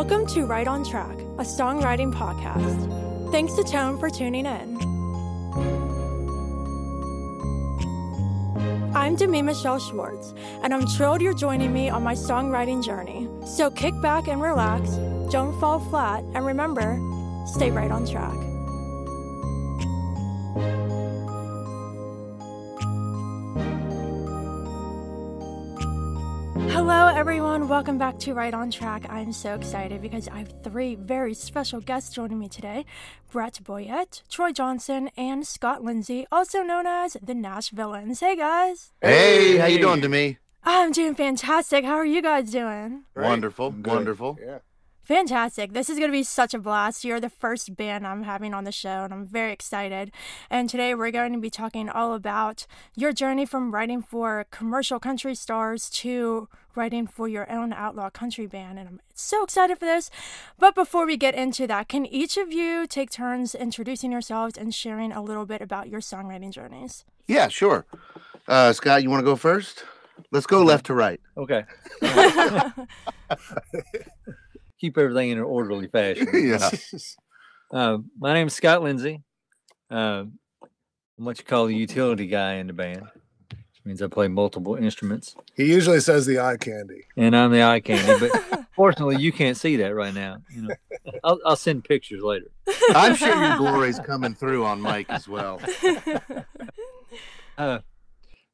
Welcome to Right on Track, a songwriting podcast. Thanks to Tone for tuning in. I'm Demi Michelle Schwartz, and I'm thrilled you're joining me on my songwriting journey. So kick back and relax, don't fall flat, and remember, stay right on track. Everyone. Welcome back to Right on Track. I'm so excited because I have three very special guests joining me today Brett Boyett, Troy Johnson, and Scott Lindsay, also known as the Nashvillains. Hey, guys. Hey, how you doing to me? I'm doing fantastic. How are you guys doing? Great. Wonderful, Good. wonderful. Yeah. Fantastic. This is going to be such a blast. You're the first band I'm having on the show, and I'm very excited. And today we're going to be talking all about your journey from writing for commercial country stars to writing for your own outlaw country band. And I'm so excited for this. But before we get into that, can each of you take turns introducing yourselves and sharing a little bit about your songwriting journeys? Yeah, sure. Uh, Scott, you want to go first? Let's go left to right. Okay. Keep everything in an orderly fashion. yeah. Uh, my name is Scott Lindsay. Uh, I'm what you call the utility guy in the band, which means I play multiple instruments. He usually says the eye candy. And I'm the eye candy, but fortunately, you can't see that right now. You know, I'll, I'll send pictures later. I'm sure your glory's coming through on mic as well. Uh,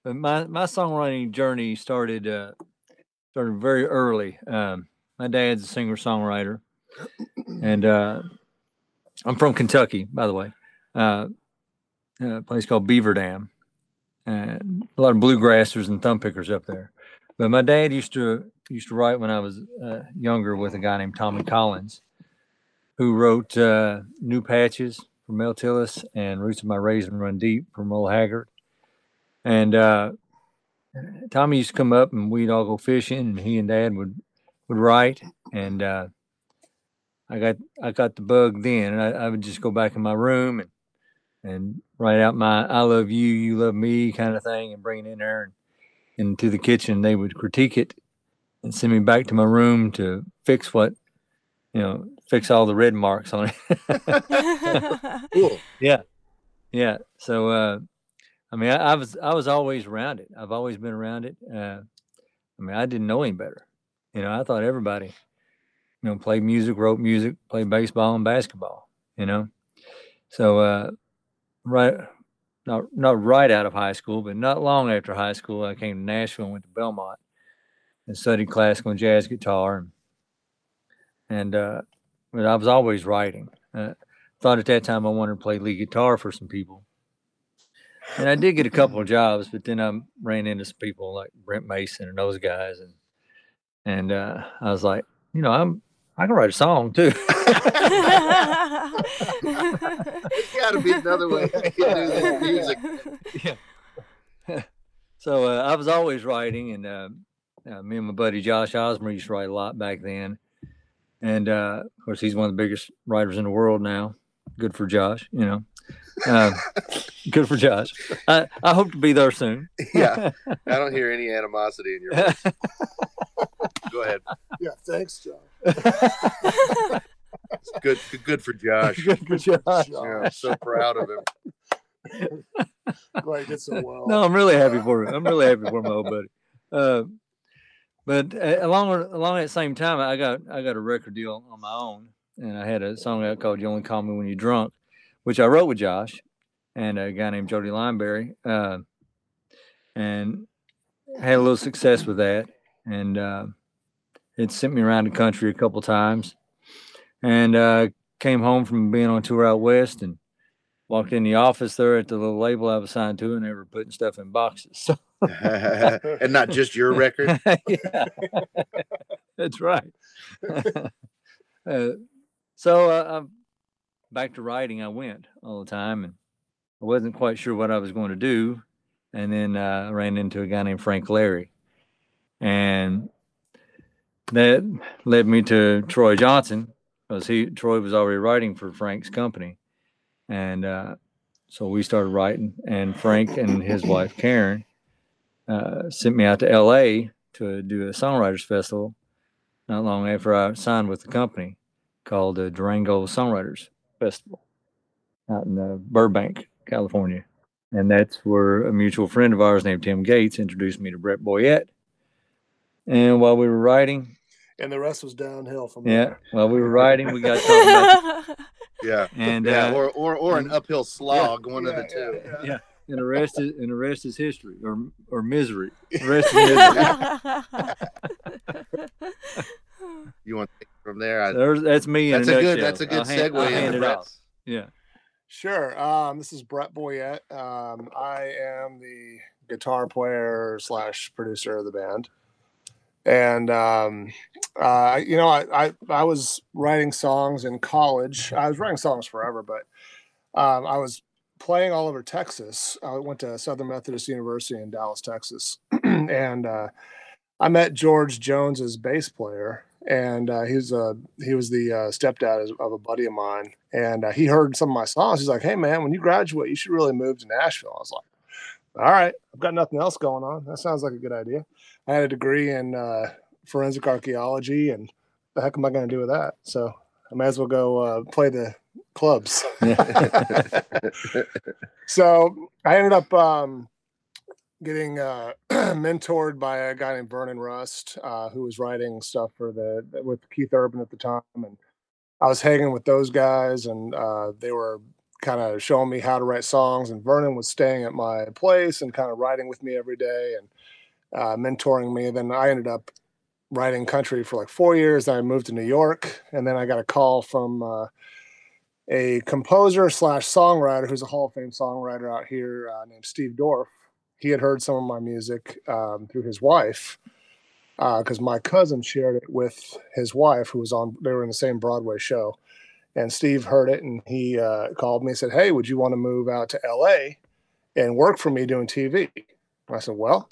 but my my songwriting journey started uh, started very early. Um, my dad's a singer songwriter, and uh, I'm from Kentucky, by the way. Uh, a place called Beaver Dam, and a lot of bluegrassers and thumb pickers up there. But my dad used to used to write when I was uh, younger with a guy named Tommy Collins, who wrote uh, "New Patches" for Mel Tillis and "Roots of My Raising Run Deep" for Merle Haggard. And uh, Tommy used to come up and we'd all go fishing, and he and Dad would would write. And uh, I got I got the bug then, and I, I would just go back in my room and and write out my "I love you, you love me" kind of thing, and bring it in there and into the kitchen. They would critique it and send me back to my room to fix what you know, fix all the red marks on it. Cool. Yeah, yeah. So, uh, I mean, I, I was I was always around it. I've always been around it. Uh, I mean, I didn't know any better. You know, I thought everybody, you know, played music, wrote music, played baseball and basketball. You know, so uh, right, not not right out of high school, but not long after high school, I came to Nashville and went to Belmont and studied classical and jazz guitar and and uh, but I was always writing. Uh, thought at that time I wanted to play lead guitar for some people. And I did get a couple of jobs, but then I ran into some people like Brent Mason and those guys, and and uh, I was like, you know, I'm I can write a song too. There's got to be another way to do this music. yeah. so uh, I was always writing, and uh, uh, me and my buddy Josh Osborne used to write a lot back then. And uh, of course, he's one of the biggest writers in the world now. Good for Josh, you know. Uh, good for Josh. I, I hope to be there soon. Yeah. I don't hear any animosity in your voice. Go ahead. Yeah, thanks, John. It's good, good, good for Josh. good for Josh. Yeah, I'm so proud of him. Right, did so well. No, I'm really happy for him. I'm really happy for my old buddy. Uh, but uh, along along that same time, I got I got a record deal on my own, and I had a song out called "You Only Call Me When You're Drunk," which I wrote with Josh and a guy named Jody Lineberry, uh, and had a little success with that, and uh, it sent me around the country a couple times, and uh, came home from being on tour out west and walked in the office there at the little label I was signed to, and they were putting stuff in boxes. So and not just your record. yeah, that's right. uh, so uh, I'm back to writing. I went all the time, and I wasn't quite sure what I was going to do. And then uh, I ran into a guy named Frank Larry, and that led me to Troy Johnson because he Troy was already writing for Frank's company, and uh, so we started writing. And Frank and his wife Karen uh, sent me out to L.A. to do a songwriters festival not long after I signed with the company called the Durango Songwriters Festival out in uh, Burbank, California. And that's where a mutual friend of ours named Tim Gates introduced me to Brett Boyett. And while we were riding, And the rest was downhill from yeah, there. while we were riding, we got talking about Yeah. and yeah. uh, or, or or an uphill slog, one of the Yeah, two. yeah, yeah. yeah, and the rest is and the rest is history or or misery. The rest is misery. You want to take it from there? I, There's, that's me. In that's a, a good nutshell. that's a good I'll segue I'll hand into it Yeah. Sure. Um, this is Brett Boyett. Um, I am the guitar player slash producer of the band. And um, uh, you know, I, I I was writing songs in college. I was writing songs forever, but um, I was playing all over Texas. I went to Southern Methodist University in Dallas, Texas, and uh, I met George Jones's bass player, and uh, he was he was the uh, stepdad of a buddy of mine, and uh, he heard some of my songs. He's like, "Hey, man, when you graduate, you should really move to Nashville." I was like, "All right, I've got nothing else going on. That sounds like a good idea." I had a degree in uh, forensic archaeology, and the heck am I going to do with that? So I may as well go uh, play the clubs. so I ended up um, getting uh, mentored by a guy named Vernon Rust, uh, who was writing stuff for the with Keith Urban at the time, and I was hanging with those guys, and uh, they were kind of showing me how to write songs. And Vernon was staying at my place and kind of writing with me every day and uh, mentoring me. then I ended up writing country for like four years. I moved to New York, and then I got a call from uh, a composer slash songwriter who's a Hall of Fame songwriter out here uh, named Steve Dorff. He had heard some of my music um, through his wife because my cousin shared it with his wife, who was on. They were in the same Broadway show, and Steve heard it and he uh, called me and said, "Hey, would you want to move out to L.A. and work for me doing TV?" And I said, "Well,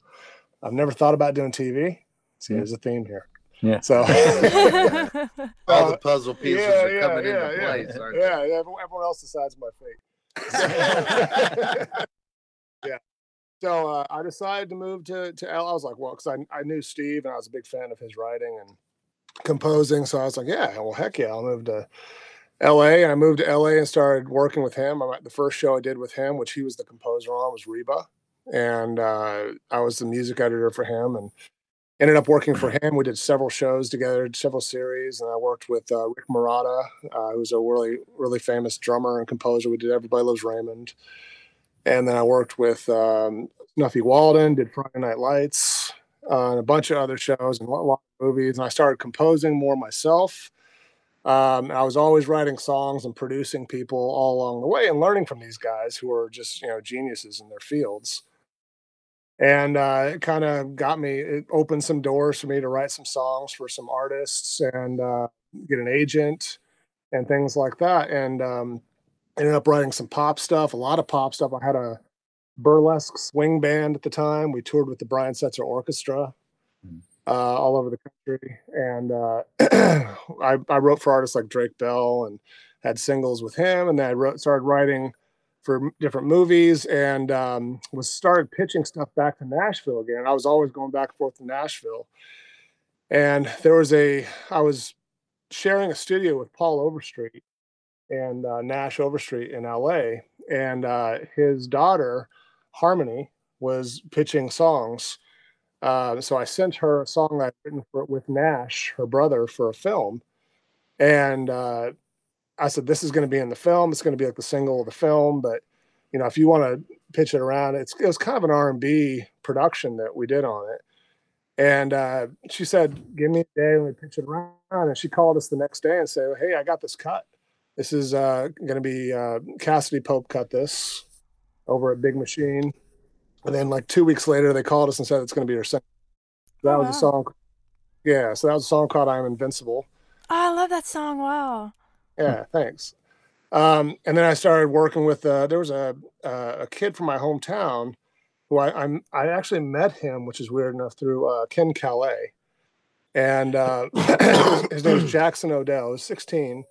I've never thought about doing TV. See, Yeah. there's a theme here. Yeah. So All the puzzle pieces yeah, are yeah, coming yeah, into yeah. place, aren't yeah, yeah, everyone everyone else decides my fate. yeah. So uh, I decided to move to to L. I was like, well, because I I knew Steve and I was a big fan of his writing and composing. So I was like, yeah, well, heck yeah, I'll move to L.A. And I moved to L.A. and started working with him. I'm at the first show I did with him, which he was the composer on, was Reba, and uh, I was the music editor for him and ended up working for him. We did several shows together, several series, and I worked with uh, Rick Marotta, uh, who's a really, really famous drummer and composer. We did Everybody Loves Raymond, and then I worked with um, Snuffy Walden, did Friday Night Lights, uh, and a bunch of other shows and a lot of movies. And I started composing more myself. Um, I was always writing songs and producing people all along the way, and learning from these guys who are just you know geniuses in their fields and uh, it kind of got me it opened some doors for me to write some songs for some artists and uh, get an agent and things like that and um, ended up writing some pop stuff a lot of pop stuff i had a burlesque swing band at the time we toured with the brian setzer orchestra Mm. uh, all over the country and uh, I, I wrote for artists like drake bell and had singles with him and then i wrote, started writing for different movies and um, was started pitching stuff back to Nashville again. I was always going back and forth to Nashville. And there was a, I was sharing a studio with Paul Overstreet and uh, Nash Overstreet in LA. And uh, his daughter, Harmony, was pitching songs. Uh, so I sent her a song I'd written for, with Nash, her brother, for a film. And uh, I said, this is going to be in the film. It's going to be like the single of the film, but you know, if you want to pitch it around, it's it was kind of an R and B production that we did on it. And uh, she said, "Give me a day and we pitch it around." And she called us the next day and said, "Hey, I got this cut. This is uh, going to be uh, Cassadee Pope cut this over at Big Machine." And then, like two weeks later, they called us and said it's going to be her single. That Oh, was a song. Yeah, so that was a song called "I'm Invincible." Oh, I love that song. Wow. Yeah, thanks. Um, and then I started working with. Uh, there was a uh, a kid from my hometown who I I'm, I actually met him, which is weird enough, through uh, Ken Calais, and uh, his, his name is Jackson Odell. He's 16,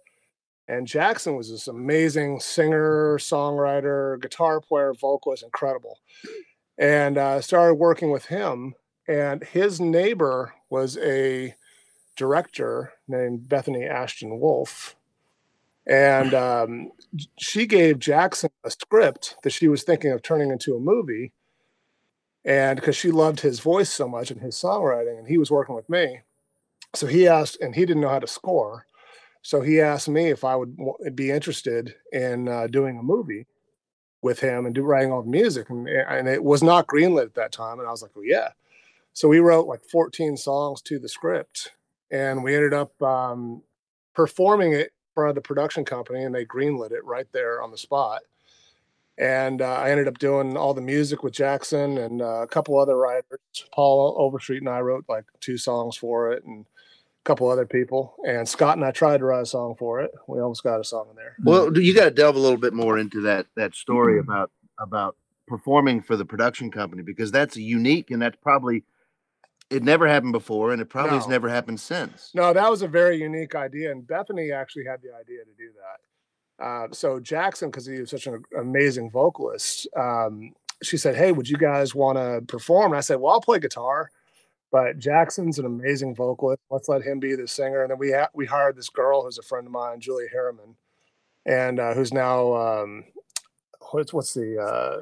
and Jackson was this amazing singer, songwriter, guitar player, vocalist, incredible. And uh, started working with him, and his neighbor was a director named Bethany Ashton Wolf, and um, she gave Jackson a script that she was thinking of turning into a movie. And because she loved his voice so much and his songwriting, and he was working with me, so he asked, and he didn't know how to score, so he asked me if I would be interested in uh, doing a movie with him and do writing all the music, and, and it was not greenlit at that time, and I was like, well, yeah. So we wrote like 14 songs to the script, and we ended up um, performing it for the production company, and they greenlit it right there on the spot. And uh, I ended up doing all the music with Jackson and uh, a couple other writers. Paul Overstreet and I wrote like two songs for it, and a couple other people. And Scott and I tried to write a song for it. We almost got a song in there. Well, you got to delve a little bit more into that that story mm-hmm. about about performing for the production company because that's unique and that's probably it never happened before and it probably no. has never happened since. No, that was a very unique idea. And Bethany actually had the idea to do that. Uh, so Jackson, because he was such an amazing vocalist, um, she said, Hey, would you guys want to perform? And I said, Well, I'll play guitar. But Jackson's an amazing vocalist. Let's let him be the singer. And then we ha- we hired this girl who's a friend of mine, Julia Harriman, and uh, who's now um, what's what's the uh,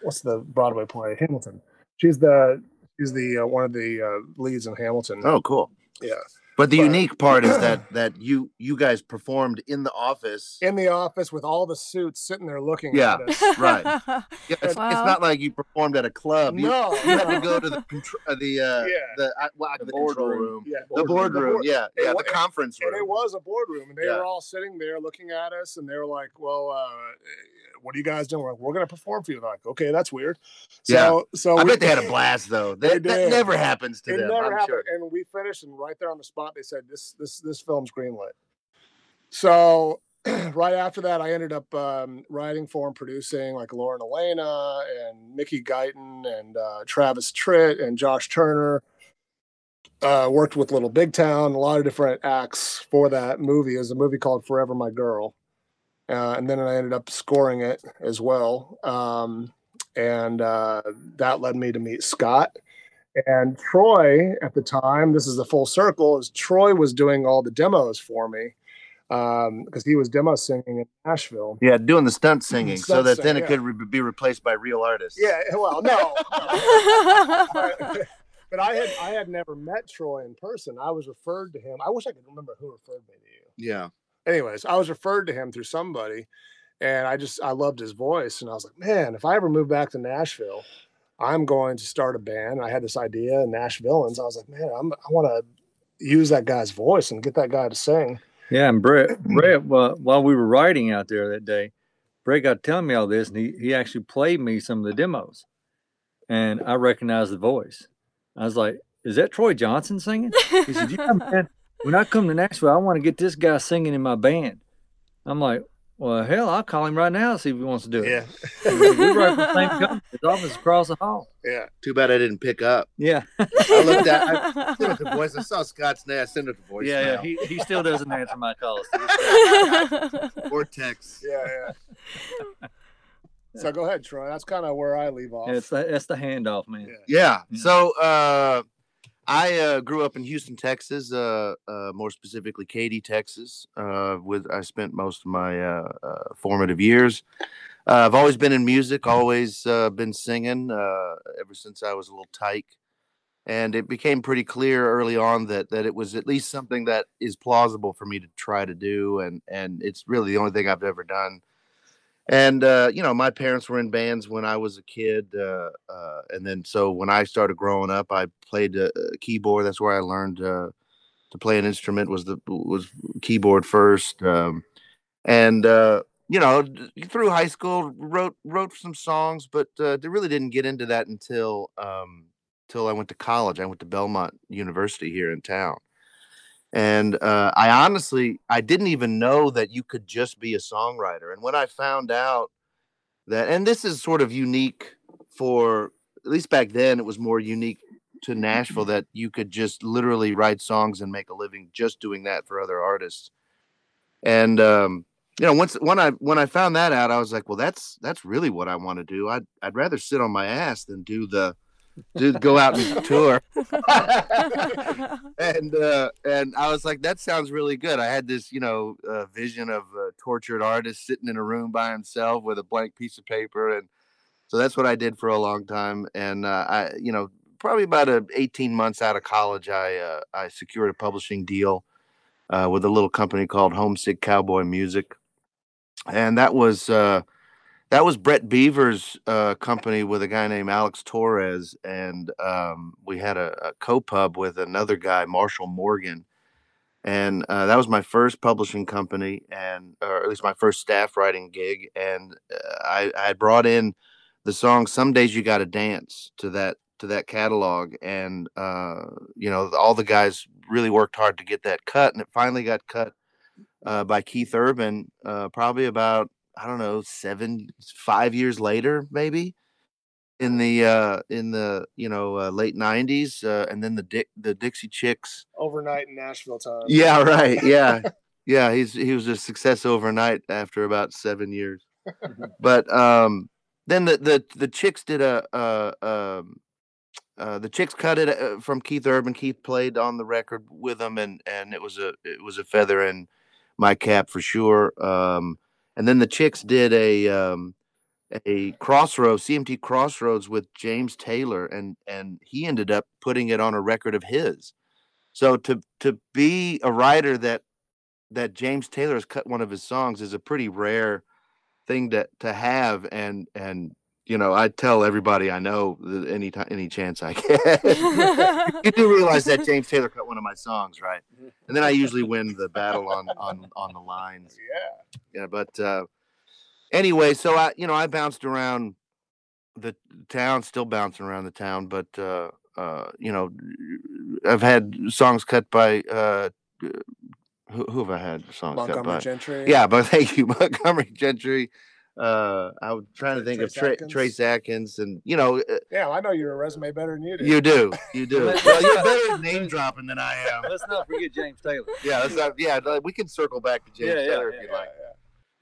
what's the Broadway play Hamilton. She's the He's the uh, one of the uh, leads in Hamilton. Oh, cool. Yeah. But the but, unique part is that that you you guys performed in the office. In the office with all the suits sitting there looking yeah, at us. Right. Yeah, it's, wow. it's, not like you performed at a club. You, no, you had to go to the uh, the uh, yeah. the, uh, well, the, the boardroom. Room. Yeah, the boardroom. Board, yeah, yeah, the conference room. And it was a boardroom, and they yeah. were all sitting there looking at us, and they were like, "Well, uh, what are you guys doing? We're, like, we're going to perform for you. They're like, okay, that's weird. So, yeah. so I we, bet they had a blast though. They, that never happens to it them. Never I'm happened. Sure. And we finished, and right there on the spot, they said, this, this, this film's greenlit. So right after that, I ended up um, writing for and producing like Lauren Alaina and Mickey Guyton and uh, Travis Tritt and Josh Turner. Uh, worked with Little Big Town, a lot of different acts for that movie. Is a movie called Forever My Girl uh, and then I ended up scoring it as well. Um, and uh, that led me to meet Scott and Troy at the time. This is the full circle. Is Troy was doing all the demos for me because um, he was demo singing in Nashville. Yeah, doing the stunt singing, stunt so that singing, then it yeah. could re- be replaced by real artists. Yeah, well, no. no. but, but I had I had never met Troy in person. I was referred to him. I wish I could remember who referred me to you. Yeah anyways, I was referred to him through somebody, and I just I loved his voice, and I was like, man, if I ever move back to Nashville, I'm going to start a band. I had this idea in Nashville, and I was like, man, I'm, I want to use that guy's voice and get that guy to sing. Yeah, and Brett, Brett, uh, while we were writing out there that day, Brett got telling me all this, and he he actually played me some of the demos, and I recognized the voice. I was like, "Is that Troy Johnson singing?" He said, "Yeah, man." when I come to Nashville, I want to get this guy singing in my band. I'm like, well, hell, I'll call him right now and see if he wants to do it. Yeah. we write the same company. His office across the hall. Yeah. Too bad I didn't pick up. Yeah. I looked at I sent it to voice. I saw Scott's name. I sent it to voice. Yeah, yeah. He, he still doesn't answer my calls. or text. Yeah, yeah. So go ahead, Troy. That's kind of where I leave off. Yeah, it's the, that's the handoff, man. Yeah. yeah. So uh I uh, grew up in Houston, Texas, uh, uh, more specifically Katy, Texas. Uh, with I spent most of my uh, uh, formative years. I've always been in music, always been singing ever since I was a little tyke, and it became pretty clear early on that that it was at least something that is plausible for me to try to do, and and it's really the only thing I've ever done and uh, you know my parents were in bands when i was a kid uh, uh, and then so when i started growing up i played a, keyboard. That's where i learned uh, to play an instrument was the was keyboard first um, and uh, you know through high school wrote wrote some songs but uh, they really didn't get into that until um, until i went to college. I went to belmont university here in town and uh, I honestly, I didn't even know that you could just be a songwriter. And when I found out that, and this is sort of unique for, at least back then, it was more unique to Nashville that you could just literally write songs and make a living just doing that for other artists. And um, you know, once when I when I found that out, I was like, well, that's that's really what I want to do. I'd I'd rather sit on my ass than do the to go out and tour. and uh, and I was like, that sounds really good. I had this, you know, uh, vision of a tortured artist sitting in a room by himself with a blank piece of paper, and so that's what I did for a long time. And uh, I, you know, probably about a 18 months out of college, I uh, I secured a publishing deal uh, with a little company called Homesick Cowboy Music, and that was. That was Brett Beaver's uh, company with a guy named Alex Torres, and um, we had a, a co-pub with another guy, Marshall Morgan, and uh, that was my first publishing company, and or at least my first staff writing gig. And uh, I, I had brought in the song "Some Days You Got to Dance" to that to that catalog, and uh, you know all the guys really worked hard to get that cut, and it finally got cut uh, by Keith Urban, uh, probably about I don't know, seven, five years later, maybe in the uh in the you know uh, late 90s uh, and then the Dick the Dixie Chicks Overnight in Nashville time. yeah right yeah yeah he's he was a success overnight after about 7 years but um then the the the Chicks did a uh um uh, the chicks cut it uh, from Keith Urban. Keith played on the record with them, and and it was a it was a feather in my cap for sure. Um, and then the chicks did a um, a crossroads CMT Crossroads with James Taylor, and and he ended up putting it on a record of his. So to to be a writer that that James Taylor has cut one of his songs is a pretty rare thing to to have, and and you know I tell everybody I know that any time any chance I get. you do realize that James Taylor cut one of my songs, right? And then I usually win the battle on on on the lines Yeah. yeah but uh anyway so i you know i bounced around the town still bouncing around the town but uh uh you know i've had songs cut by uh who, who have i had songs cut Montgomery by Gentry. yeah but thank you montgomery gentry uh i was trying to think Trace of Tra- Atkins? trace atkins and you know uh, Yeah, I know your resume better than you do. you do you do well you're better at name dropping than i am Let's not forget James Taylor. yeah that's not, yeah we can circle back to james Yeah, yeah, taylor if you Yeah, like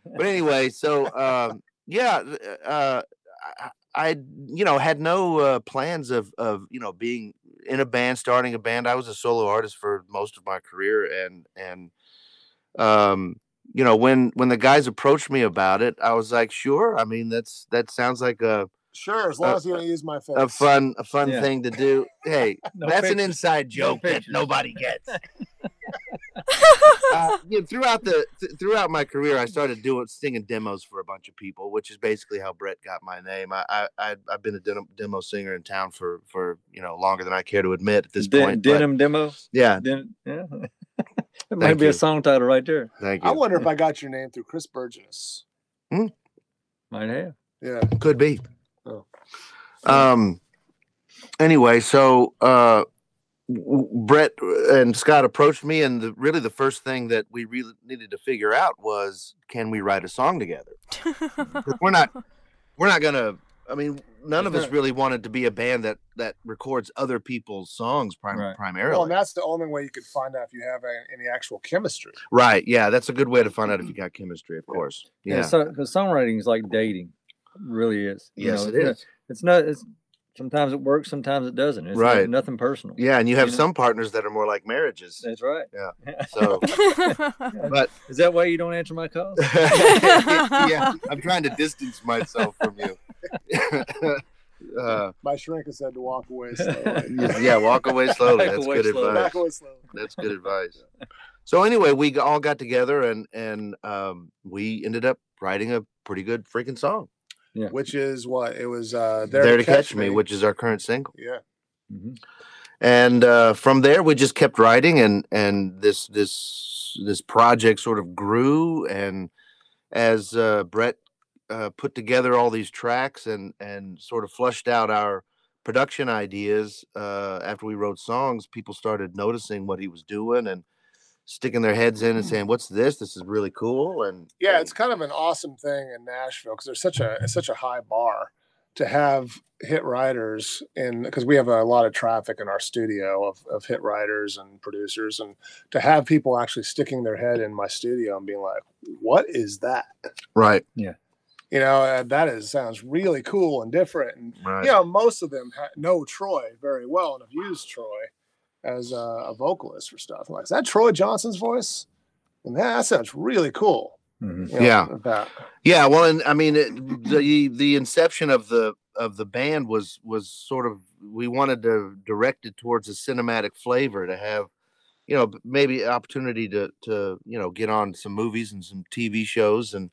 yeah. but anyway, so um, yeah, uh, I, I you know had no uh, plans of of you know being in a band, starting a band. I was a solo artist for most of my career, and and um, you know when when the guys approached me about it, I was like, sure. I mean, that's that sounds like a Sure, as long Uh, as you don't use my face. a fun a fun Yeah. thing to do. Hey, No that's an inside joke that pictures. nobody gets. uh, you know, throughout the th- throughout my career, I started doing singing demos for a bunch of people, which is basically how Brett got my name. I, I I- I've been a demo, demo singer in town for for you know longer than I care to admit at this Den- point. but Denim demo. yeah, Den- yeah. That might be you. a song title right there. thank you. I wonder if I got your name through Chris Burgess. Hmm? Might have. Yeah. Could be. Oh. Um. Anyway, so uh, Brett and Scott approached me, and the, really the first thing that we really needed to figure out was, can we write a song together? we're not, we're not gonna. I mean, none of us really wanted to be a band that that records other people's songs prim- Right. primarily. Well, and that's the only way you could find out if you have a- any actual chemistry. right? Yeah, that's a good way to find out if you got chemistry. Of course. Yeah. Yeah. so, cause songwriting is like dating. It really is. You yes, know, it's not- It's not. It's sometimes it works. Sometimes it doesn't. It's Right. Not, nothing personal. Yeah, and you have you know? some partners that are more like marriages. That's right. Yeah. So, but Is that why you don't answer my calls? yeah, I'm trying to distance myself from you. Uh, My shrink has said to walk away slowly. yeah, walk away slowly. That's away good slowly. advice. Back away slowly. That's good advice. So anyway, we all got together and and um, we ended up writing a pretty good freaking song. Which is what it was. Uh, There, to catch, me, which is our current single. yeah. Mhm. and uh, from there we just kept writing and and this this this project sort of grew and as uh, brett uh, put together all these tracks and and sort of flushed out our production ideas uh, after we wrote songs people started noticing what he was doing and sticking their heads in and saying what's this? This is really cool and Yeah, and- it's kind of an awesome thing in Nashville because there's such a such a high bar to have hit writers in because we have a lot of traffic in our studio of, of hit writers and producers and to have people actually sticking their head in my studio and being like what is that? Right. You You know, uh, that is sounds really cool and different. And Right. you know, most of them ha- know Troy very well and have used Troy as a, a vocalist for stuff. I'm like, is that Troy Johnson's voice? And that, that sounds really cool. Mhm. you know, Yeah. That. Yeah, well, and I mean, it, the the inception of the of the band was was sort of we wanted to direct it towards a cinematic flavor to have, you know, maybe opportunity to to you know get on some movies and some TV shows and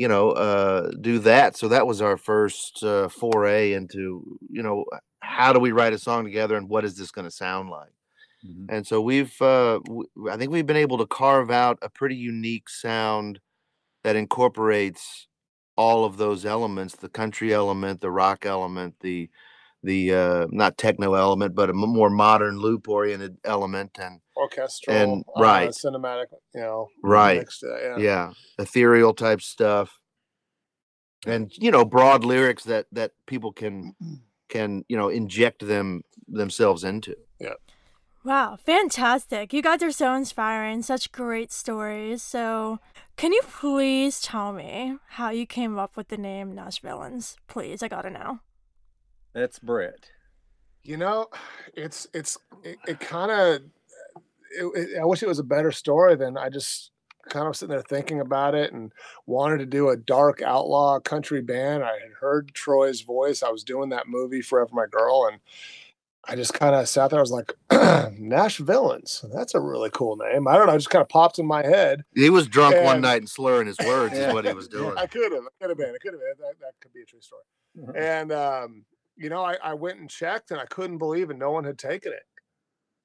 you know uh, do that. So that was our first uh, foray into you know how do we write a song together and what is this going to sound like. Mhm. And so we've, uh, w- I think we've been able to carve out a pretty unique sound that incorporates all of those elements: the country element, the rock element, the the uh, not techno element, but a m- more modern loop-oriented element, and Orchestral And- uh, right. cinematic, you know, Right. mixed, uh, yeah. yeah, ethereal type stuff, and you know, broad lyrics that that people can can you know inject them themselves into. Yeah. Wow, fantastic. You guys are so inspiring, such great stories. So, can you please tell me how you came up with the name Nashvillains? Please, I gotta know. That's Brett. You know, it's it's it, it kind of. It, it, I wish it was a better story than I just kind of sitting there thinking about it and wanted to do a dark outlaw country band. I had heard Troy's voice. I was doing that movie Forever My Girl, and I just kind of sat there. I was like, Nashvillains. That's a really cool name. I don't know. It just kind of popped in my head. He was drunk one night and slurring his words Yeah. is what he was doing. I could have. I could have been. It could have been. That, that could be a true story. and um, you know, I, I went and checked, and I couldn't believe it. No one had taken it,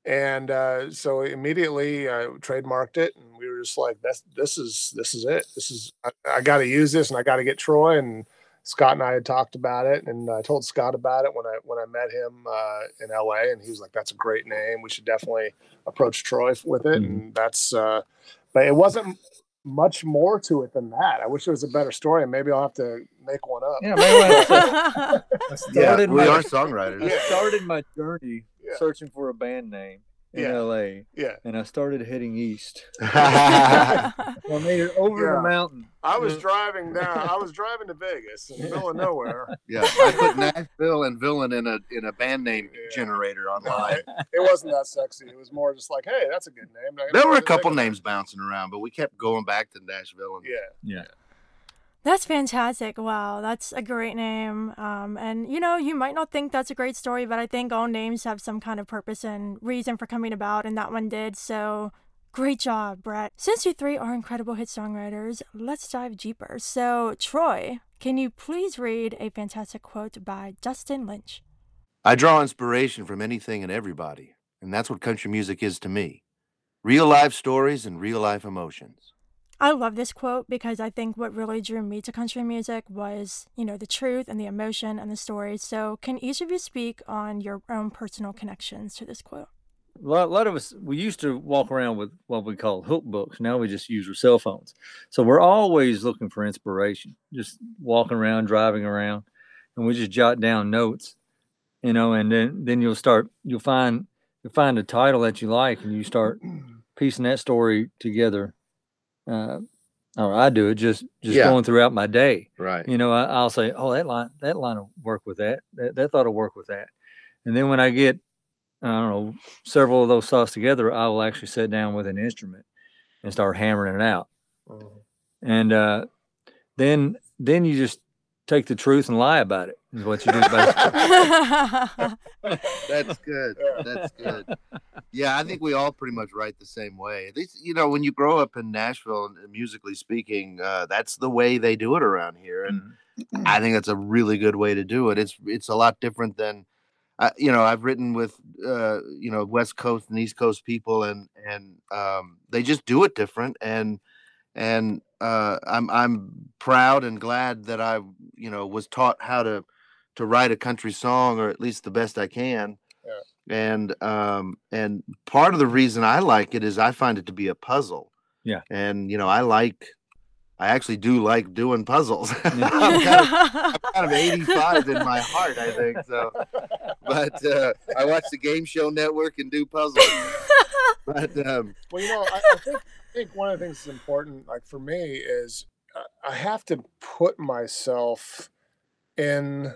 and uh, so immediately I trademarked it, and we were just like, "That's this is this is it. This is I, I got to use this, and I got to get Troy." And Scott and I had talked about it, and I told Scott about it when I when I met him uh, in L.A., and he was like, "That's a great name. We should definitely approach Troy with it." Mhm. And that's, uh, but it wasn't much more to it than that. I wish there was a better story, and maybe I'll have to make one up. Yeah, maybe I yeah, Yeah, we my, are songwriters. I started my journey Yeah. searching for a band name in Yeah. LA, Yeah, and I started heading east. I made it over Yeah. the mountain. I was driving down. I was driving to Vegas in the middle of nowhere. Yeah. I put Nashville and villain in a in a band name Yeah. generator online. It wasn't that sexy. It was more just like, hey, that's a good name. There were a couple think names bouncing around, but we kept going back to Nashville. And. Yeah, Yeah. That's fantastic. Wow, that's a great name. Um, and you know, you might not think that's a great story, but I think all names have some kind of purpose and reason for coming about, and that one did. So, great job, Brett. Since you three are incredible hit songwriters, let's dive deeper. So, Troy, can you please read a fantastic quote by Justin Lynch? I draw inspiration from anything and everybody, and that's what country music is to me. Real life stories and real life emotions. I love this quote because I think what really drew me to country music was, you know, the truth and the emotion and the story. So, can each of you speak on your own personal connections to this quote? A lot, a lot of us, we used to walk around with what we call hook books. Now we just use our cell phones. So we're always looking for inspiration, just walking around, driving around, and we just jot down notes, you know, and then, then you'll start, you'll find, you'll find a title that you like and you start piecing that story together. Uh, or I do it just, just Yeah. going throughout my day. Right. you know I, i'll say oh that line that line will work with that. That, that thought will work with that. And then when i get i don't know several of those thoughts together i will actually sit down with an instrument and start hammering it out. And uh, then then you just take the truth and lie about it is what you do basically. That's good. That's good. Yeah, I think we all pretty much write the same way. At least, you know, when you grow up in Nashville, and musically speaking, uh, that's the way they do it around here, and I think that's a really good way to do it. It's it's a lot different than, uh, you know, I've written with, uh, you know, West Coast and East Coast people, and and um, they just do it different, and and uh, I'm I'm proud and glad that I, you know, was taught how to to write a country song, or at least the best I can. And um and part of the reason I like it is I find it to be a puzzle. Yeah. And you know, I like I actually do like doing puzzles. I'm, kind of, I'm kind of 85 in my heart, I think. So, but uh, I watch the Game Show Network and do puzzles. But um, Well, you know, I, I think think one of the things that's important, like for me, is uh, I have to put myself in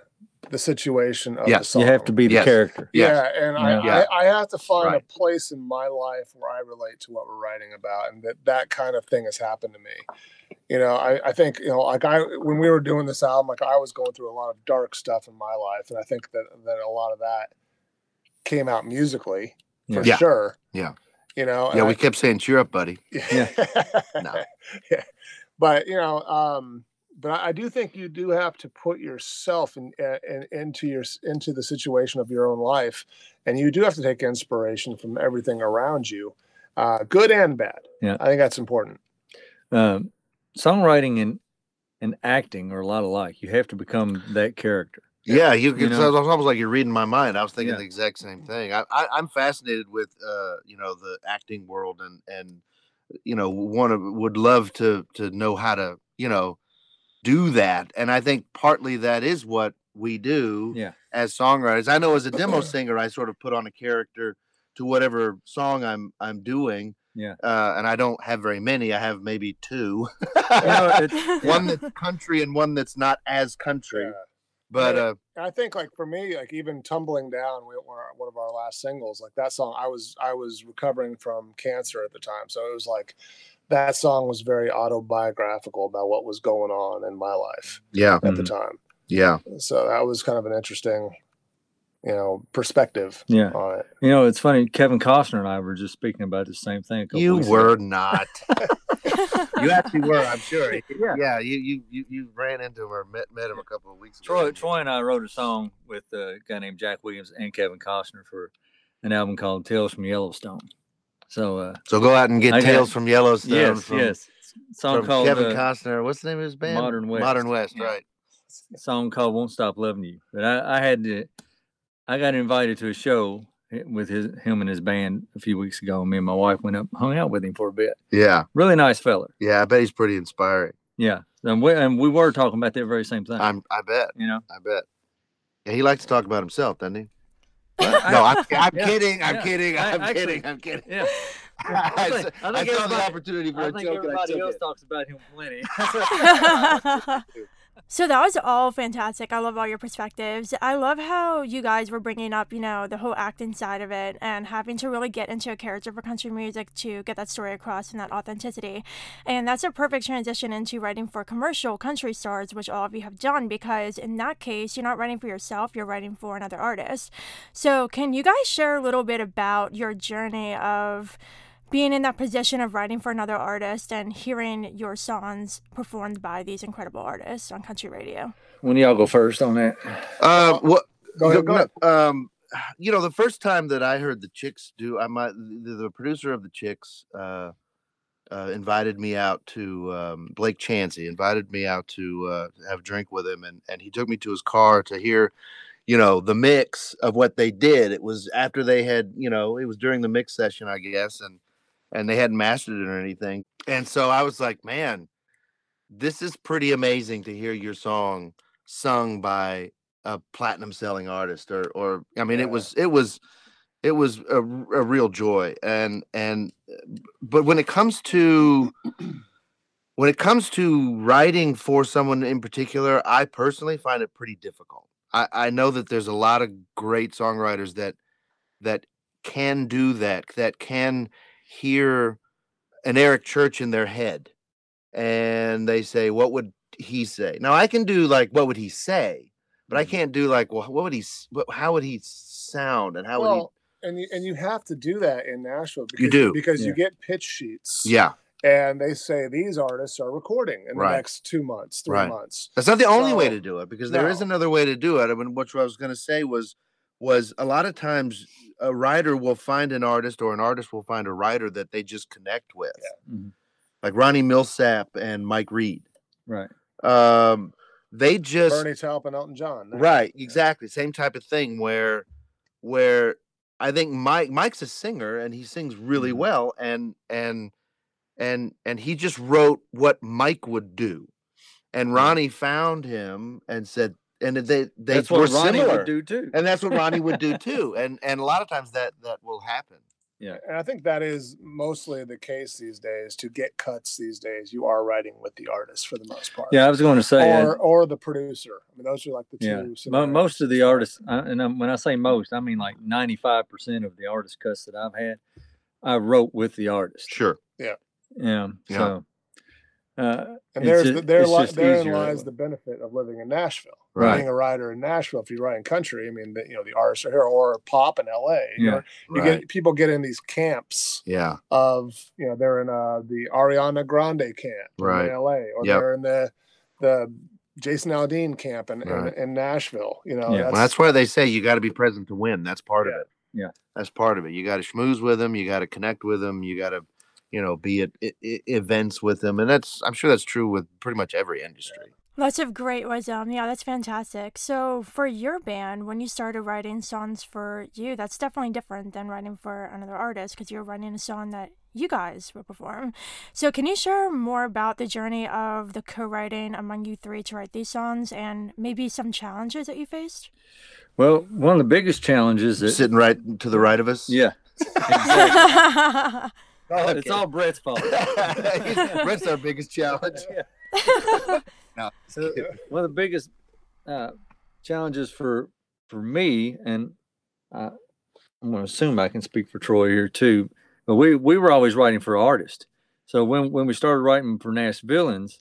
the situation of Yeah, the song. You have to be the Yes. character. Yes. Yeah, and I, Yeah. I, I have to find Right. a place in my life where I relate to what we're writing about, and that that kind of thing has happened to me. You know, I, I think you know, like I when we were doing this album, like I was going through a lot of dark stuff in my life, and I think that that a lot of that came out musically for Yeah. sure. Yeah. You know, Yeah, we I- kept saying, "Cheer up, buddy." yeah. No. yeah. But you know, um, but I, I do think you do have to put yourself in, in into your into the situation of your own life, and you do have to take inspiration from everything around you, uh, good and bad. Yeah. I think that's important. Um, songwriting and and acting are a lot alike. You have to become that character. Yeah, you, You it's know? almost like you're reading my mind. I was thinking Yeah. the exact same thing. I, I, I'm fascinated with, uh, you know, the acting world and and you know, want to would love to to know how to, you know, do that. And I think partly that is what we do Yeah. as songwriters. I know as a demo singer, I sort of put on a character to whatever song I'm I'm doing. Yeah. Uh, and I don't have very many. I have maybe two. You know, one that's country and one that's not as country. Yeah. But Yeah. uh, I think like for me, like even tumbling down, we were one of our last singles. Like that song, I was I was recovering from cancer at the time, so it was like that song was very autobiographical about what was going on in my life yeah, at the Mhm. time. yeah. So that was kind of an interesting, you know, perspective yeah. on it. You know, it's funny. Kevin Costner and I were just speaking about the same thing. a couple You weeks ago. were not. you actually were, I'm sure. Yeah. Yeah, you you you, you ran into him or met, met him a couple of weeks ago. Troy, didn't? Troy and I wrote a song with a guy named Jack Williams and Kevin Costner for an album called Tales from Yellowstone. So, uh, So go out and get I got- Tales from Yellowstone yes, from, yes, song called Kevin uh, Costner. What's the name of his band? Modern West. Modern West, Yeah. right. song called "Won't Stop Loving You." But I, I had to, I got invited to a show with his him and his band a few weeks ago. Me and my wife went up, hung out with him for a bit. Yeah, Really nice fella. yeah. I bet he's pretty inspiring. Yeah, and we, and we were talking about that very same thing. I'm. I bet. you know, I bet. Yeah, he likes to talk about himself, doesn't he? I- No, I'm, I'm Yeah, kidding. I'm yeah. kidding. I- I'm actually- kidding. I'm kidding. yeah. I, I s- think- I I think saw the everybody- opportunity for I a think joke. and I everybody took else it. talks about him plenty. So that was all fantastic. I love all your perspectives. I love how you guys were bringing up, you know, the whole acting side of it and having to really get into a character for country music to get that story across and that authenticity. And that's a perfect transition into writing for commercial country stars, which all of you have done because in that case, you're not writing for yourself, you're writing for another artist. So, can you guys share a little bit about your journey of being in that position of writing for another artist and hearing your songs performed by these incredible artists on country radio. when y'all go first on that? Uh, what? Go ahead. Go ahead. Um, you know, the first time that I heard the Chicks do, I might the, the producer of the Chicks uh, uh, invited me out to um, Blake Chancey invited me out to uh, have a drink with him, and and he took me to his car to hear, you know, the mix of what they did. It was after they had, you know, it was during the mix session, I guess, and and they hadn't mastered it or anything. And so I was like, man, this is pretty amazing to hear your song sung by a platinum selling artist or or I mean Yeah. it was it was it was a real joy and and uh, but when it comes to when it comes to writing for someone in particular I personally find it pretty difficult. I I know that there's a lot of great songwriters that that can do that that can hear an Eric Church in their head and they say what would he say now i can do like what would he say but i mm-hmm. can't do like well what would he how would he sound and how well, and you and you have to do that in Nashville because You do. because you get pitch sheets. yeah And they say these artists are recording in Right. the next two months, three Right. months. that's not the only way to do it because there is no. another way to do it I mean, what i was going to say was was a lot of times a writer will find an artist or an artist will find a writer that they just connect with Mhm. like ronnie milsap and mike reid Right. um they just Bernie Taupin, Elton John. They're- right exactly same type of thing where where i think mike mike's a singer and he sings really Mhm. well and and and and he just wrote what mike would do and ronnie found him and said and they they That's were what Ronnie similar would do too. and that's what ronnie would do too and and a lot of times that that will happen Yeah. And I think that is mostly the case these days. To get cuts these days, you are writing with the artist for the most part. Yeah, I was going to say. uh, Or or the producer. I mean, those are like the two. yeah, most of the artists, and um, when I say most, I mean like ninety-five percent of the artist cuts that I've had, I wrote with the artist. Sure. Yeah. Yeah. So, uh, And there's ju- the, there li- therein easier lies way. the benefit of living in Nashville. Right. Being a writer in Nashville, if you write in country, I mean, the, you know, the artists are here, or pop in LA. You, Yeah. know, you Right. get people get in these camps Yeah. of, you know, they're in uh, the Ariana Grande camp Right. in LA, or Yep. they're in the the Jason Aldean camp in, Right. in, in Nashville. You know, Yeah. Well, that's why they say you got to be present to win. That's part of it. Yeah. That's part of it. You got to schmooze with them. You got to connect with them. You got to, you know, be at I- I- events with them. And that's, I'm sure that's true with pretty much every industry. Lots of great wisdom. Um, yeah, that's fantastic. So, for your band, when you started writing songs for you, that's definitely different than writing for another artist because you're writing a song that you guys will perform. So, can you share more about the journey of the co writing among you three to write these songs and maybe some challenges that you faced? Well, one of the biggest challenges that Sitting right to the right of us. yeah, That's it's all Brett's fault. Brett's our biggest challenge. No, So, one of the biggest uh, challenges for for me, and uh, I'm going to assume I can speak for Troy here too. But we we were always writing for artists. So when when we started writing for Nashvillains,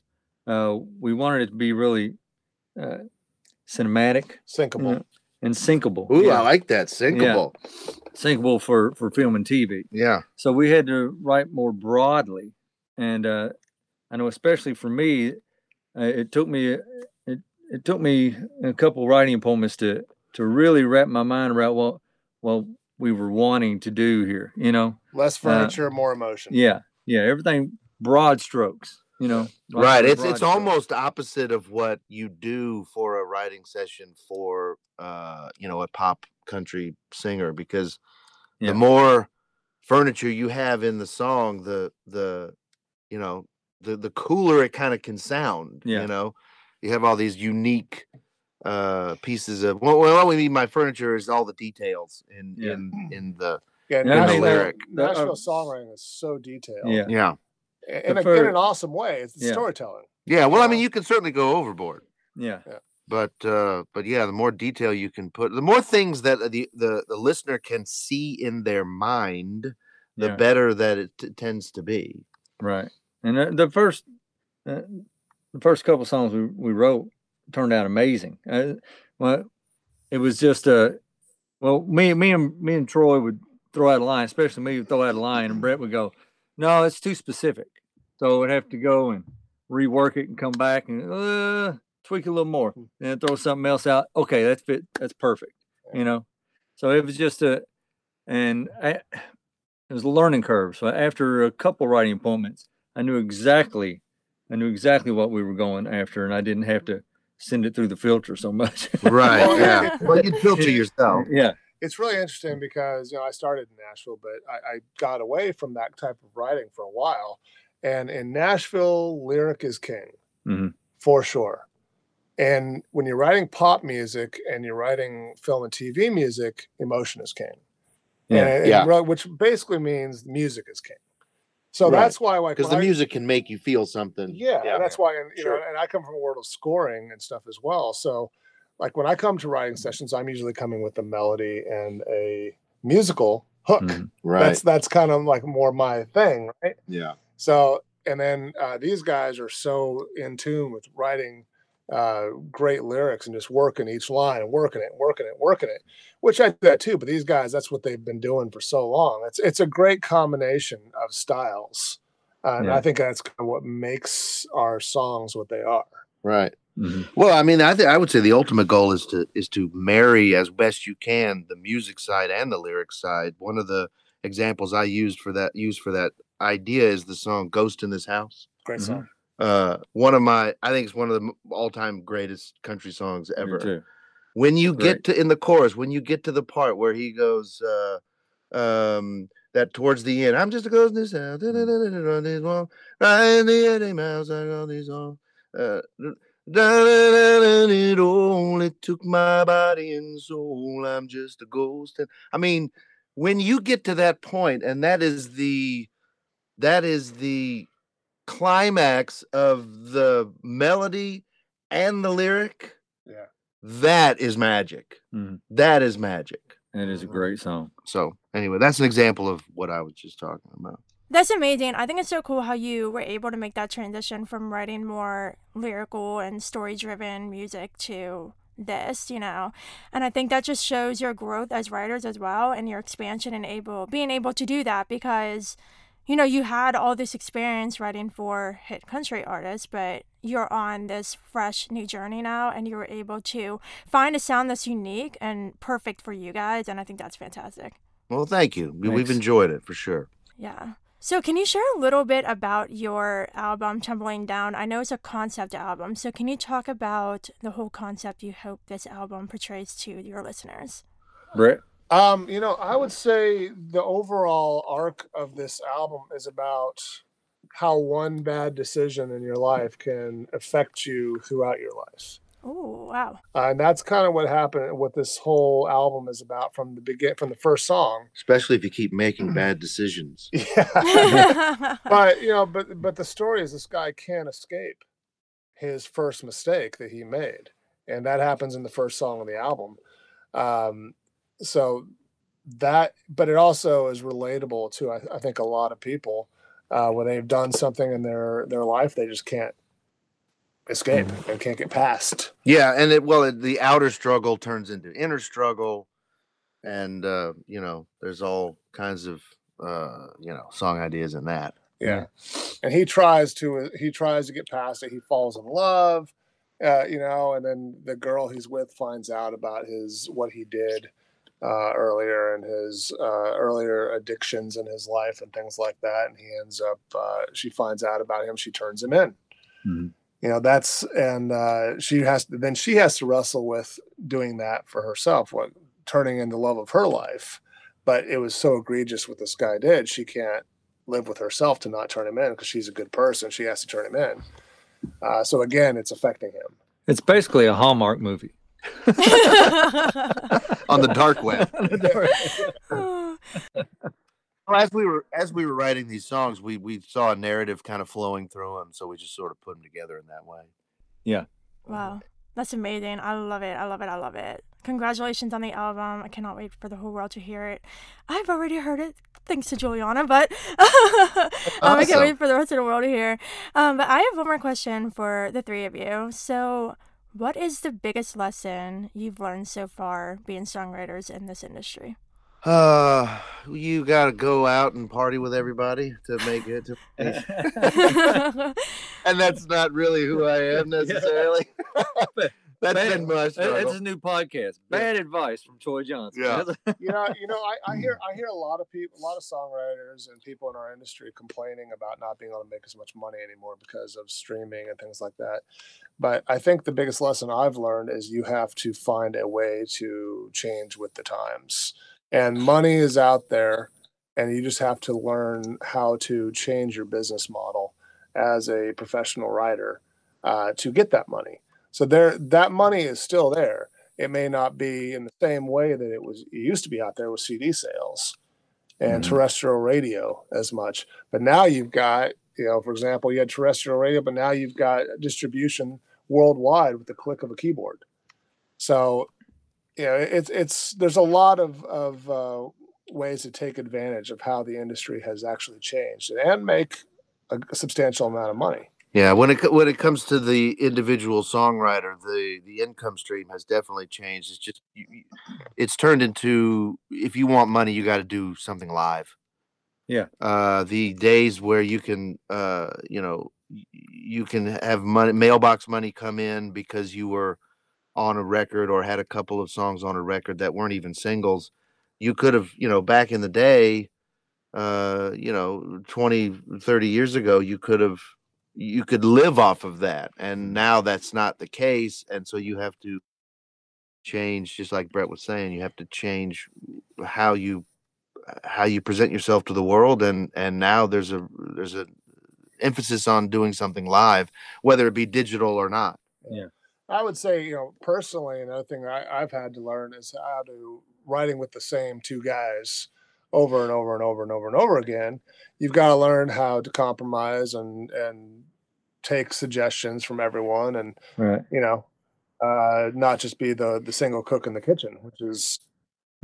uh, we wanted it to be really uh, cinematic syncable. Yeah. and sinkable. Ooh, yeah, I like that. Syncable. Sinkable for for film and TV. Yeah. So we had to write more broadly, and uh, I know especially for me, uh, it took me it, it took me a couple writing appointments to to really wrap my mind around what what we were wanting to do here. You know, Less furniture, more emotion. yeah, yeah, everything broad strokes. You know, Right. It's it's strokes. almost opposite of what you do for a writing session for uh, you know, a pop country singer because Yeah. the more furniture you have in the song, the the you know, the the cooler it kind of can sound. Yeah. You know, you have all these unique uh pieces of well, well what we mean by furniture is all the details in Yeah. in in the Yeah, Yeah, the Nashville, lyric. The, uh, Nashville songwriting is so detailed. Yeah. yeah in, The a, in an awesome way. It's Yeah. storytelling. yeah well i mean you can certainly go overboard yeah, but uh but yeah the more detail you can put the more things that the the, the listener can see in their mind the Yeah. better that it t- tends to be right. And the, the first uh, the first couple songs we, we wrote turned out amazing. Uh, well, it was just uh, well, me me and me and Troy would throw out a line, especially me would throw out a line, and Brett would go, "No, it's too specific." So I'd have to go and rework it and come back and uh, tweak a little more, and then throw something else out. Okay, that's fit. That's perfect. You know. So it was just a, and I, it was a learning curve. So after a couple writing appointments, I knew exactly, I knew exactly what we were going after, and I didn't have to send it through the filter so much. right Well, yeah well you'd filter yourself yeah. It's really interesting because you know I started in Nashville, but I, I got away from that type of writing for a while. And in Nashville, lyric is king Mhm. for sure. And when you're writing pop music and you're writing film and TV music, emotion is king. Yeah. And- and Yeah. ro- which basically means music is king. So Right. that's why, like, because when the I- music can make you feel something yeah, and that's why, and you Sure. know, and I come from a world of scoring and stuff as well. So, like when I come to writing sessions, I'm usually coming with a melody and a musical hook. Mhm. right That's that's kind of like more my thing, right? yeah So, and then uh, these guys are so in tune with writing uh, great lyrics and just working each line and working it, working it, working it, which I do that too. But these guys, that's what they've been doing for so long. It's it's a great combination of styles, uh, and I think that's kind of what makes our songs what they are. right Mhm. Well, I mean, I think I would say the ultimate goal is to is to marry as best you can the music side and the lyric side. One of the examples I used for that used for that idea is the song "Ghost in This House." Great Mhm. song. Uh, one of my, I think it's one of the all time greatest country songs Me ever. too. When you get Right. to in the chorus, when you get to the part where he goes, uh, um, that towards the end, I'm just a ghost in this house, run this wall, right in the eighty miles, I got these on. Uh, and it only took my body and soul. I'm just a ghost. And I mean, when you get to that point, and that is the that is the climax of the melody and the lyric. Yeah. That is magic. Mhm. That is magic. It is a great song. So anyway, that's an example of what I was just talking about. That's amazing. I think it's so cool how you were able to make that transition from writing more lyrical and story driven music to this, you know. And I think that just shows your growth as writers as well and your expansion and able being able to do that because you know, you had all this experience writing for hit country artists, but you're on this fresh new journey now and you were able to find a sound that's unique and perfect for you guys and I think that's fantastic. Well, thank you. We- We've enjoyed it for sure. Yeah. So, can you share a little bit about your album, Tumbling Down? I know it's a concept album. So, can you talk about the whole concept you hope this album portrays to your listeners? Brett? Um, you know, I would say the overall arc of this album is about how one bad decision in your life can affect you throughout your life. Oh, wow. Uh, and that's kind of what happened. What this whole album is about from the begin, from the first song. Especially if you keep making bad decisions. Yeah. but you know, but but the story is this guy can't escape his first mistake that he made, and that happens in the first song of the album. Um, so that, but it also is relatable to I, I think a lot of people uh, when they've done something in their their life they just can't escape and can't get past. Yeah, and it well, it, the outer struggle turns into inner struggle, and uh, you know, there's all kinds of uh, you know song ideas in that. Yeah. And he tries to he tries to get past it. He falls in love, uh, you know, and then the girl he's with finds out about his what he did uh, earlier and his uh, earlier addictions in his life and things like that. And he ends up uh, she finds out about him. She turns him in. Mhm. You know that's and uh, she has to then she has to wrestle with doing that for herself, what turning in the love of her life. But it was so egregious what this guy did. She can't live with herself to not turn him in because she's a good person. She has to turn him in. Uh, so again, it's affecting him. It's basically a Hallmark movie. On the dark web. Well, as we were as we were writing these songs, we we saw a narrative kind of flowing through them, so we just sort of put them together in that way. Yeah. Wow. That's amazing. I love it. I love it. I love it. Congratulations on the album. I cannot wait for the whole world to hear it. I've already heard it thanks to Juliana, but um, I can't wait for the rest of the world to hear. Um, but I have one more question for the three of you. So, what is the biggest lesson you've learned so far being songwriters in this industry? Uh, you got to go out and party with everybody to make it. To, and that's not really who I am necessarily. that's Bad- been my That- struggle. That's a new podcast. Bad advice from Troy Johnson. Yeah. You know, you know, I, I hear I hear a lot of people, a lot of songwriters and people in our industry complaining about not being able to make as much money anymore because of streaming and things like that. But I think the biggest lesson I've learned is you have to find a way to change with the times. And money is out there, and you just have to learn how to change your business model as a professional writer uh, to get that money. So there, that money is still there. It may not be in the same way that it was. It used to be out there with CD sales and Mhm. terrestrial radio as much, but now you've got, you know, for example, you had terrestrial radio, but now you've got distribution worldwide with the click of a keyboard. So, you know, it's it's there's a lot of of uh, ways to take advantage of how the industry has actually changed and make a, a substantial amount of money. Yeah, when it when it comes to the individual songwriter, the the income stream has definitely changed. It's just you, you- it's turned into if you want money, you got to do something live. Yeah. Uh, the days where you can, uh, you know, you can have money, mailbox money come in because you were on a record or had a couple of songs on a record that weren't even singles. You could have, you know, back in the day, uh, you know, 20, 30 years ago, you could have you could live off of that and now that's not the case and so you have to change just like brett was saying you have to change how you how you present yourself to the world and and now there's a there's a emphasis on doing something live whether it be digital or not I would say, you know, personally, another thing I, I've had to learn is how to writing with the same two guys over and over and over and over and over again, you've got to learn how to compromise and and take suggestions from everyone and Right. you know uh not just be the the single cook in the kitchen which is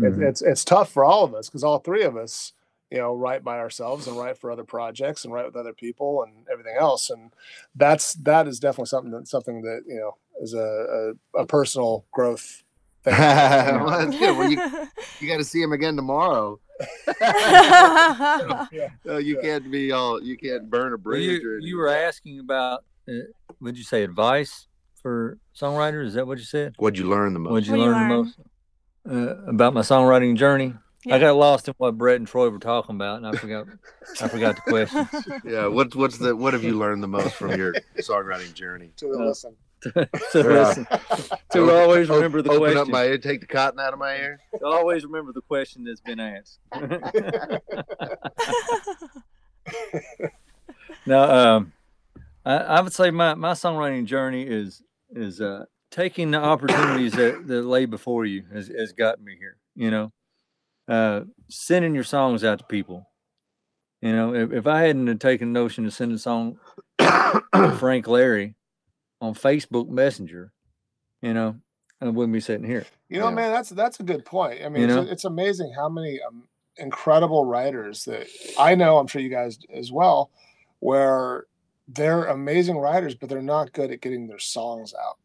it, Mhm. it's it's tough for all of us because all three of us you know write by ourselves and write for other projects and write with other people and everything else and that's that is definitely something that something that you know is a a, a personal growth thing well, that's good. Well, you, you got to see him again tomorrow. yeah. Uh, you Yeah. can't be all. You can't burn a bridge. you, or you were asking about, uh, would you say advice for songwriters? Is that what you said? What'd you learn the most? What'd you What'd you learn the most uh, about my songwriting journey? Yeah. I got lost in what Brett and Troy were talking about, and I forgot. I forgot the question. Yeah. What What's the What have you learned the most from your songwriting journey? to listen to Yeah. listen, to always remember the Open question. up my ear, take the cotton out of my ear. to always remember the question that's been asked. now, um, I, I would say my, my songwriting journey is is uh, taking the opportunities that, that lay before you has, has gotten me here. You know, uh, sending your songs out to people. You know, if, if I hadn't taken the notion to send a song to Frank Larry on Facebook Messenger, you know, and I wouldn't be sitting here. You know, Yeah. man, that's that's a good point. I mean, You it's, know? it's amazing how many um, incredible writers that I know. I'm sure you guys as well, where they're amazing writers, but they're not good at getting their songs out,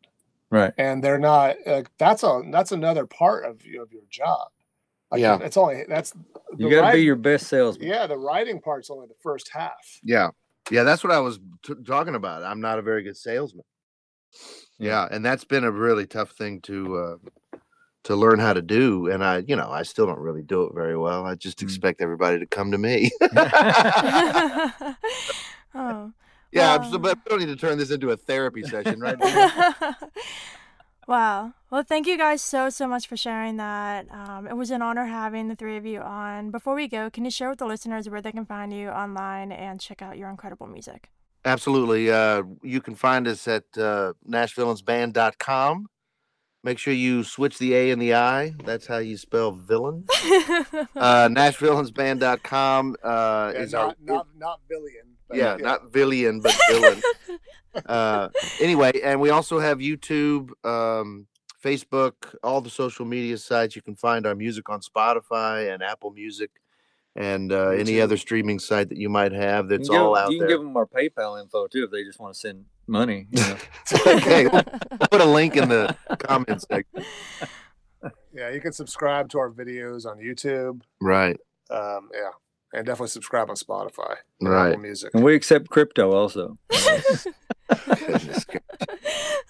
Right. and they're not. Like, that's a that's another part of you of your job. Like, Yeah. it's only that's You got to be your best salesman. yeah. The writing part's only the first half. Yeah. Yeah. That's what I was t- talking about. I'm not a very good salesman. Yeah, and that's been a really tough thing to uh, to learn how to do. And I, you know, I still don't really do it very well. I just Mm. expect everybody to come to me. oh. yeah, Wow. so, but we don't need to turn this into a therapy session, right? Wow. Well, thank you guys so, so much for sharing that. Um, it was an honor having the three of you on. Before we go, can you share with the listeners where they can find you online and check out your incredible music? Absolutely. Uh, you can find us at uh, NashVillainsBand.com. Make sure you switch the A and the I. That's how you spell villain. Uh, NashVillainsBand.com uh, Yeah, is our not, not not billion. but yeah, not Villian, but villain. uh, anyway, and we also have YouTube, um, Facebook, all the social media sites. You can find our music on Spotify and Apple Music, and uh, any other streaming site that you might have. That's can give- all out there. You can there. give them our PayPal info too if they just want to send money. You know. okay, we'll put a link in the comments section. Yeah, you can subscribe to our videos on YouTube. Right, Um, yeah, and definitely subscribe on Spotify. Right. Apple Music. and we accept crypto also.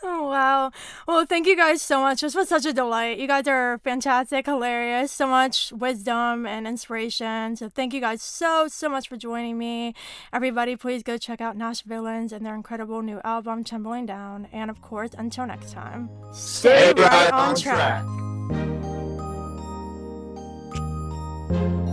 Oh, wow. Well, thank you guys so much. This was such a delight. You guys are fantastic, hilarious, so much wisdom and inspiration. So, thank you guys so, so much for joining me. Everybody, please go check out Nashvillains and their incredible new album, Tumbling Down. And of course, until next time, stay, stay right, right, on track. track.